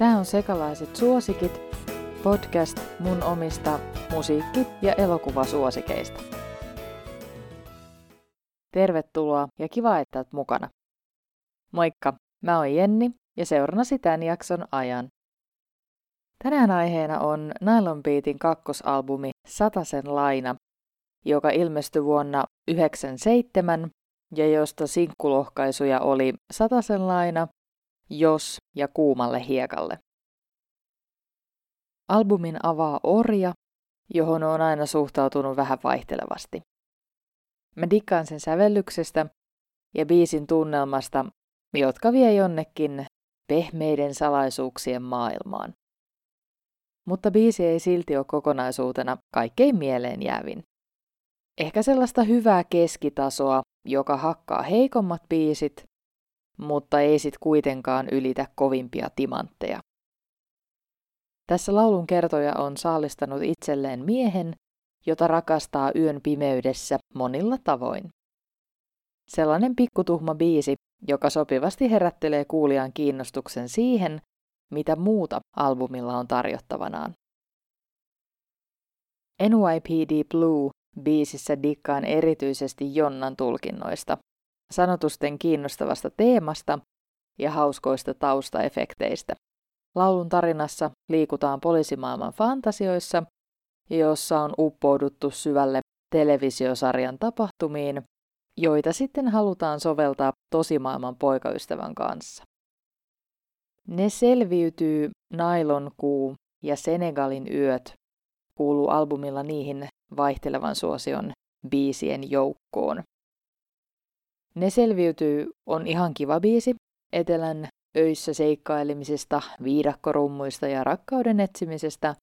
Tämä on Sekalaiset suosikit, podcast mun omista musiikki- ja elokuvasuosikeista. Tervetuloa ja kiva, että oot mukana. Moikka, mä oon Jenni ja seurannasi tämän jakson ajan. Tänään aiheena on Nylon Beatin kakkosalbumi Satasen laina, joka ilmestyi vuonna 1997 ja josta sinkkulohkaisuja oli Satasen laina, Jos ja Kuumalle hiekalle. Albumin avaa Orja, johon on aina suhtautunut vähän vaihtelevasti. Mä dikkaan sen sävellyksestä ja biisin tunnelmasta, jotka vie jonnekin pehmeiden salaisuuksien maailmaan. Mutta biisi ei silti ole kokonaisuutena kaikkein mieleen jäävin. Ehkä sellaista hyvää keskitasoa, joka hakkaa heikommat biisit, mutta ei sit kuitenkaan ylitä kovimpia timantteja. Tässä laulun kertoja on saalistanut itselleen miehen, jota rakastaa yön pimeydessä monilla tavoin. Sellainen pikkutuhma biisi, joka sopivasti herättelee kuulijan kiinnostuksen siihen, mitä muuta albumilla on tarjottavanaan. NYPD Blue biisissä dikkaan erityisesti Jonnan tulkinnoista, sanotusten kiinnostavasta teemasta ja hauskoista taustaefekteistä. Laulun tarinassa liikutaan poliisimaailman fantasioissa, jossa on uppouduttu syvälle televisiosarjan tapahtumiin, joita sitten halutaan soveltaa tosimaailman poikaystävän kanssa. Ne selviytyy Nailonkuu ja Senegalin yöt kuuluu albumilla niihin vaihtelevan suosion biisien joukkoon. Ne selviytyy on ihan kiva biisi, etelän öissä seikkailemisesta, viidakkorummuista ja rakkauden etsimisestä,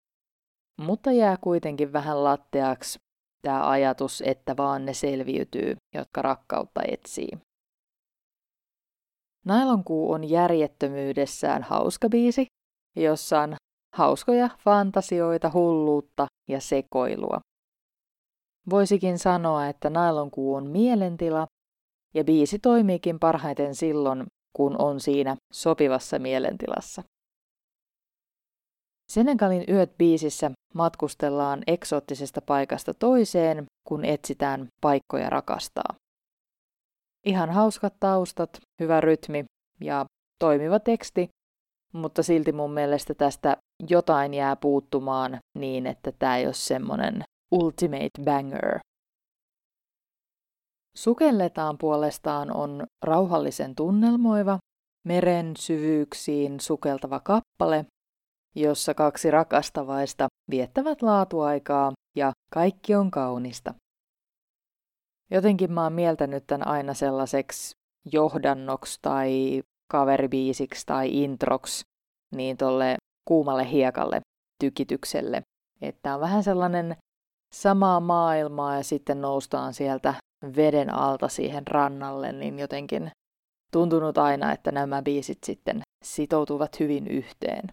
mutta jää kuitenkin vähän latteaksi tämä ajatus, että vaan ne selviytyy, jotka rakkautta etsii. Nailonkuu on järjettömyydessään hauska biisi, jossa on hauskoja fantasioita, hulluutta ja sekoilua. Voisikin sanoa, että nailonkuu on mielentila, ja biisi toimiikin parhaiten silloin, kun on siinä sopivassa mielentilassa. Senegalin yöt biisissä matkustellaan eksoottisesta paikasta toiseen, kun etsitään paikkoja rakastaa. Ihan hauskat taustat, hyvä rytmi ja toimiva teksti, mutta silti mun mielestä tästä jotain jää puuttumaan niin, että tämä ei ole semmoinen ultimate banger. Sukelletaan puolestaan on rauhallisen tunnelmoiva, meren syvyyksiin sukeltava kappale, jossa kaksi rakastavaista viettävät laatuaikaa ja kaikki on kaunista. Jotenkin mä oon mieltänyt tämän aina sellaiseksi johdannoksi tai kaveribiisiksi tai introksi niin tolle kuumalle hiekalle tykitykselle. Että on vähän sellainen samaa maailmaa ja sitten noustaan sieltä veden alta siihen rannalle, niin jotenkin tuntunut aina, että nämä biisit sitten sitoutuvat hyvin yhteen.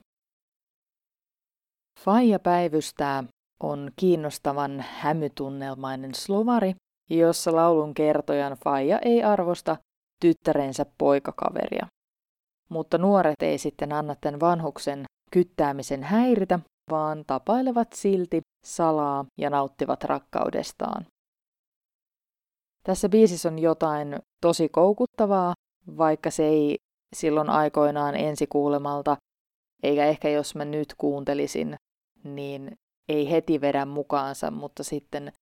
Faija päivystää on kiinnostavan hämytunnelmainen slovari, jossa laulun kertojan Faija ei arvosta tyttärensä poikakaveria. Mutta nuoret ei sitten anna tämän vanhuksen kyttäämisen häiritä, vaan tapailevat silti salaa ja nauttivat rakkaudestaan. Tässä biisissä on jotain tosi koukuttavaa, vaikka se ei silloin aikoinaan ensikuulemalta, eikä ehkä jos mä nyt kuuntelisin, niin ei heti vedä mukaansa, mutta sitten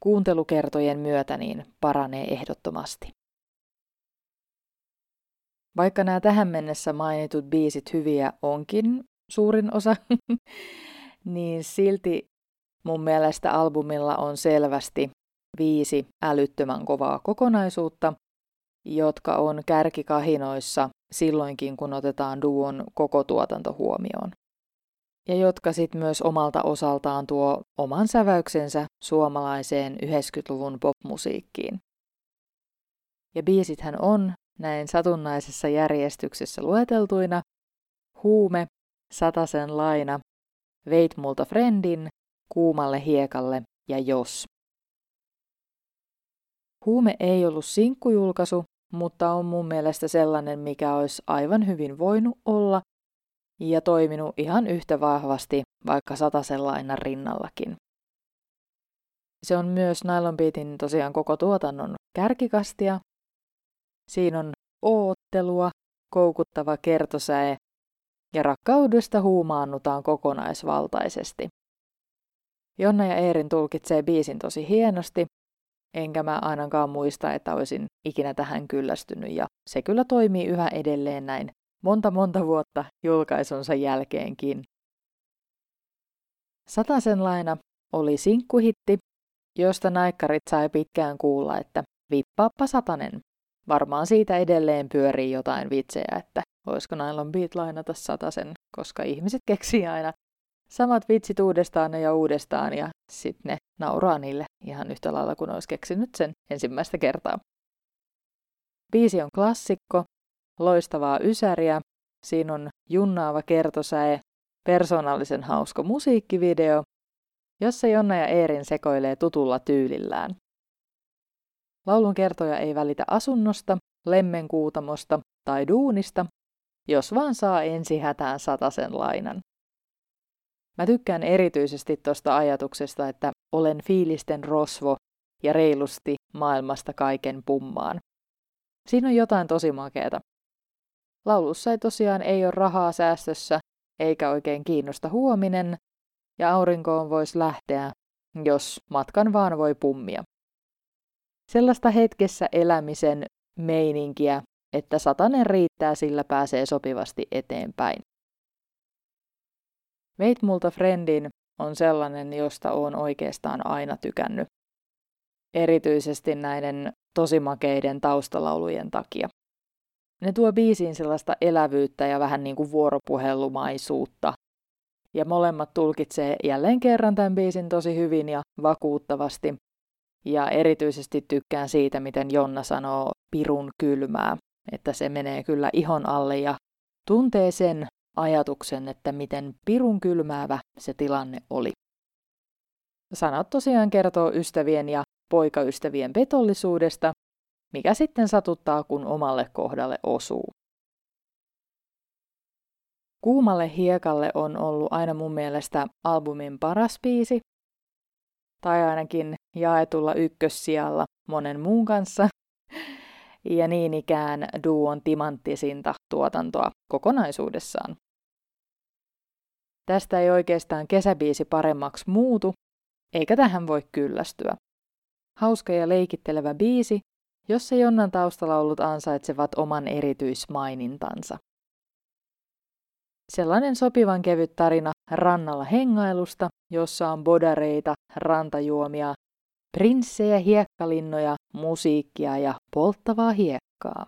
kuuntelukertojen myötä niin paranee ehdottomasti. Vaikka nämä tähän mennessä mainitut biisit hyviä onkin suurin osa, niin silti mun mielestä albumilla on selvästi viisi älyttömän kovaa kokonaisuutta, jotka on kärkikahinoissa silloinkin, kun otetaan duon koko tuotanto huomioon. Ja jotka sitten myös omalta osaltaan tuo oman säväyksensä suomalaiseen 90-luvun popmusiikkiin. Ja biisithän on näin satunnaisessa järjestyksessä lueteltuina Huume, Satasen laina, Veit multa friendin, Kuumalle hiekalle ja Jos. Huume ei ollut sinkkujulkaisu, mutta on mun mielestä sellainen, mikä olisi aivan hyvin voinut olla, ja toiminut ihan yhtä vahvasti vaikka satasen lainan rinnallakin. Se on myös Nylon Beatin tosiaan koko tuotannon kärkikastia. Siinä on oottelua, koukuttava kertosäe ja rakkaudesta huumaannutaan kokonaisvaltaisesti. Jonna ja Eerin tulkitsee biisin tosi hienosti, enkä mä ainakaan muista, että olisin ikinä tähän kyllästynyt ja se kyllä toimii yhä edelleen näin monta monta vuotta julkaisunsa jälkeenkin. Satasen laina oli sinkkuhitti, josta naikkarit sai pitkään kuulla, että vippaappa satanen. Varmaan siitä edelleen pyörii jotain vitsejä, että voisiko Nylon Beat lainata satasen, koska ihmiset keksii aina samat vitsit uudestaan ja uudestaan ja sitten ne nauraa niille ihan yhtä lailla kuin olisi keksinyt sen ensimmäistä kertaa. Biisi on klassikko, loistavaa ysäriä, siinä on junnaava kertosäe, persoonallisen hauska musiikkivideo, jossa Jonna ja Eerin sekoilee tutulla tyylillään. Laulun kertoja ei välitä asunnosta, lemmenkuutamosta tai duunista, jos vaan saa ensi hätään satasen lainan. Mä tykkään erityisesti tuosta ajatuksesta, että olen fiilisten rosvo ja reilusti maailmasta kaiken pummaan. Siinä on jotain tosi makeeta. Laulussa ei tosiaan ei ole rahaa säästössä, eikä oikein kiinnosta huominen, ja aurinkoon voisi lähteä, jos matkan vaan voi pummia. Sellaista hetkessä elämisen meininkiä, että satanen riittää, sillä pääsee sopivasti eteenpäin. Veit multa friendin on sellainen, josta on oikeastaan aina tykännyt. Erityisesti näiden tosimakeiden taustalaulujen takia. Ne tuo biisiin sellaista elävyyttä ja vähän niin kuin vuoropuhelumaisuutta. Ja molemmat tulkitsee jälleen kerran tämän biisin tosi hyvin ja vakuuttavasti. Ja erityisesti tykkään siitä, miten Jonna sanoo pirun kylmää, että se menee kyllä ihon alle ja tuntee sen ajatuksen, että miten pirun kylmäävä se tilanne oli. Sanat tosiaan kertoo ystävien ja poikaystävien petollisuudesta mikä sitten satuttaa, kun omalle kohdalle osuu. Kuumalle hiekalle on ollut aina mun mielestä albumin paras biisi, tai ainakin jaetulla ykkössijalla monen muun kanssa, ja niin ikään duon timanttisinta tuotantoa kokonaisuudessaan. Tästä ei oikeastaan kesäbiisi paremmaksi muutu, eikä tähän voi kyllästyä. Hauska ja leikittelevä biisi, jossa Jonnan taustalaulut ansaitsevat oman erityismainintansa. Sellainen sopivan kevyt tarina rannalla hengailusta, jossa on bodareita, rantajuomia, prinssejä, hiekkalinnoja, musiikkia ja polttavaa hiekkaa.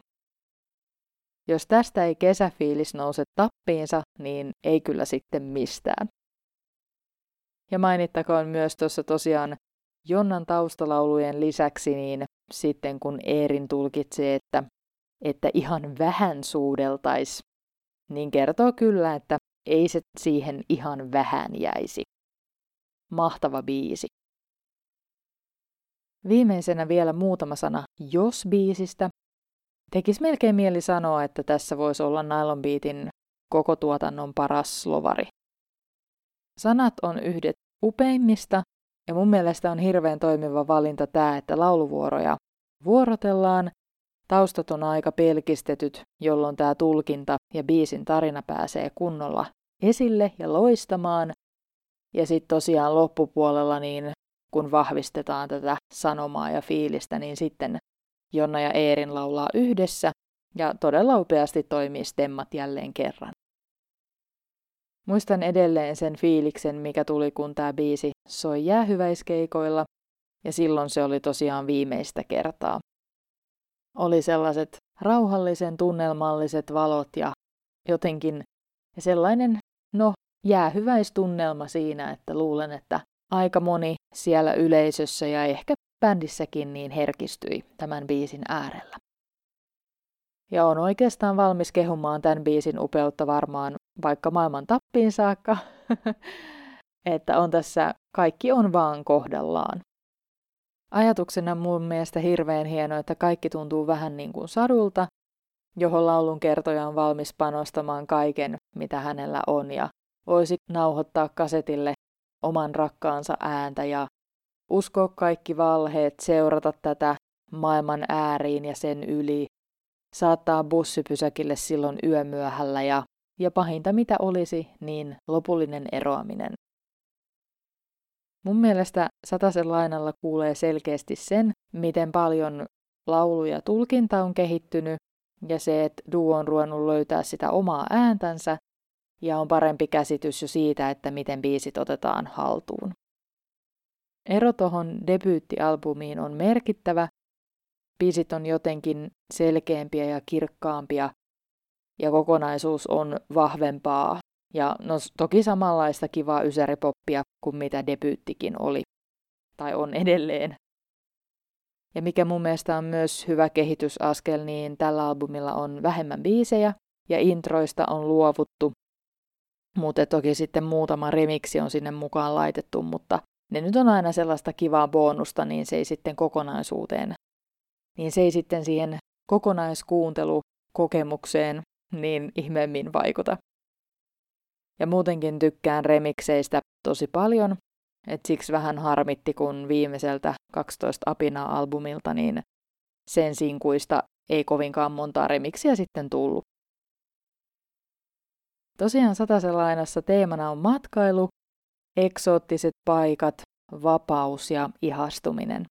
Jos tästä ei kesäfiilis nouse tappiinsa, niin ei kyllä sitten mistään. Ja mainittakoon myös tuossa tosiaan Jonnan taustalaulujen lisäksi niin sitten kun Eerin tulkitsee, että, että ihan vähän suudeltais, niin kertoo kyllä, että ei se siihen ihan vähän jäisi. Mahtava biisi. Viimeisenä vielä muutama sana Jos-biisistä. Tekis melkein mieli sanoa, että tässä voisi olla Nylon Beatin koko tuotannon paras slovari. Sanat on yhdet upeimmista ja mun mielestä on hirveän toimiva valinta tämä, että lauluvuoroja vuorotellaan, taustat on aika pelkistetyt, jolloin tämä tulkinta ja biisin tarina pääsee kunnolla esille ja loistamaan. Ja sitten tosiaan loppupuolella, niin kun vahvistetaan tätä sanomaa ja fiilistä, niin sitten Jonna ja Eerin laulaa yhdessä ja todella upeasti toimii stemmat jälleen kerran. Muistan edelleen sen fiiliksen, mikä tuli, kun tämä biisi soi jäähyväiskeikoilla, ja silloin se oli tosiaan viimeistä kertaa. Oli sellaiset rauhallisen tunnelmalliset valot ja jotenkin sellainen, no, jäähyväistunnelma siinä, että luulen, että aika moni siellä yleisössä ja ehkä bändissäkin niin herkistyi tämän biisin äärellä. Ja on oikeastaan valmis kehumaan tämän biisin upeutta varmaan vaikka maailman tappiin saakka, että on tässä kaikki on vaan kohdallaan. Ajatuksena mun mielestä hirveän hieno, että kaikki tuntuu vähän niin kuin sadulta, johon laulun kertoja on valmis panostamaan kaiken, mitä hänellä on ja voisi nauhoittaa kasetille oman rakkaansa ääntä ja uskoa kaikki valheet, seurata tätä maailman ääriin ja sen yli, saattaa bussipysäkille silloin yömyöhällä ja, ja pahinta mitä olisi, niin lopullinen eroaminen. Mun mielestä Satasen lainalla kuulee selkeästi sen, miten paljon laulu ja tulkinta on kehittynyt ja se, että duo on ruvennut löytää sitä omaa ääntänsä ja on parempi käsitys jo siitä, että miten biisit otetaan haltuun. Ero tuohon debyyttialbumiin on merkittävä. Biisit on jotenkin selkeämpiä ja kirkkaampia ja kokonaisuus on vahvempaa. Ja no toki samanlaista kivaa ysäripoppia kuin mitä debyyttikin oli. Tai on edelleen. Ja mikä mun mielestä on myös hyvä kehitysaskel, niin tällä albumilla on vähemmän biisejä ja introista on luovuttu. Mutta toki sitten muutama remiksi on sinne mukaan laitettu, mutta ne nyt on aina sellaista kivaa bonusta, niin se ei sitten kokonaisuuteen, niin se ei sitten siihen kokonaiskuuntelukokemukseen niin ihmeemmin vaikuta. Ja muutenkin tykkään remikseistä tosi paljon, et siksi vähän harmitti, kun viimeiseltä 12 Apina-albumilta niin sen sinkuista ei kovinkaan montaa remiksiä sitten tullut. Tosiaan Satasen lainassa teemana on matkailu, eksoottiset paikat, vapaus ja ihastuminen.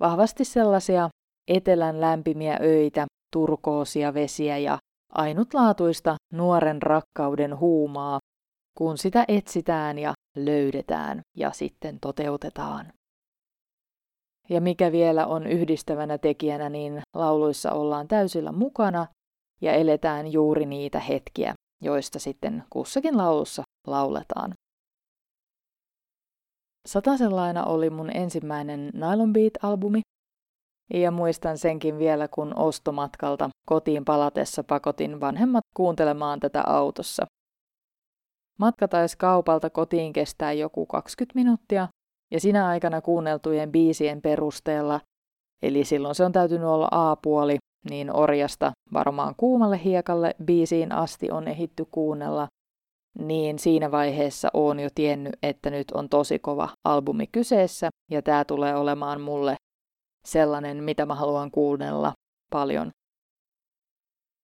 Vahvasti sellaisia etelän lämpimiä öitä, turkoosia vesiä ja ainutlaatuista nuoren rakkauden huumaa, kun sitä etsitään ja löydetään ja sitten toteutetaan. Ja mikä vielä on yhdistävänä tekijänä, niin lauluissa ollaan täysillä mukana ja eletään juuri niitä hetkiä, joista sitten kussakin laulussa lauletaan. Satasenlaina oli mun ensimmäinen Nylon Beat-albumi, ja muistan senkin vielä, kun ostomatkalta kotiin palatessa pakotin vanhemmat kuuntelemaan tätä autossa. Matka taisi kaupalta kotiin kestää joku 20 minuuttia, ja sinä aikana kuunneltujen biisien perusteella, eli silloin se on täytynyt olla A-puoli, niin orjasta varmaan kuumalle hiekalle. Biisiin asti on ehitty kuunnella, niin siinä vaiheessa on jo tiennyt, että nyt on tosi kova albumi kyseessä, ja tämä tulee olemaan mulle sellainen, mitä mä haluan kuunnella paljon.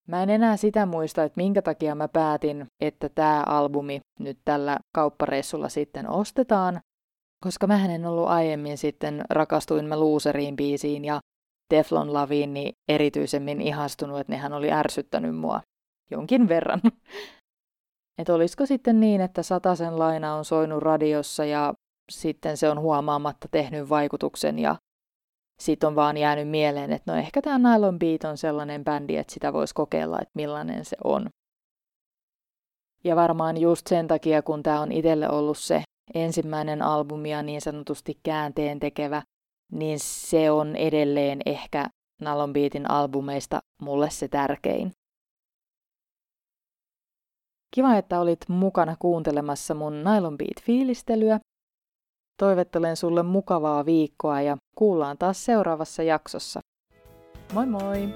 Mä en enää sitä muista, että minkä takia mä päätin, että tämä albumi nyt tällä kauppareissulla sitten ostetaan, koska mä en ollut aiemmin sitten rakastuin mä Looseriin biisiin ja Teflon Laviin niin erityisemmin ihastunut, että nehän oli ärsyttänyt mua jonkin verran. Et olisiko sitten niin, että Satasen laina on soinut radiossa ja sitten se on huomaamatta tehnyt vaikutuksen ja sitten on vaan jäänyt mieleen, että no ehkä tämä Nylon Beat on sellainen bändi, että sitä voisi kokeilla, että millainen se on. Ja varmaan just sen takia, kun tämä on itselle ollut se ensimmäinen albumi ja niin sanotusti käänteen tekevä, niin se on edelleen ehkä Nylon Beatin albumeista mulle se tärkein. Kiva, että olit mukana kuuntelemassa mun Nylon Beat-fiilistelyä Toivottelen sulle mukavaa viikkoa ja kuullaan taas seuraavassa jaksossa. Moi moi!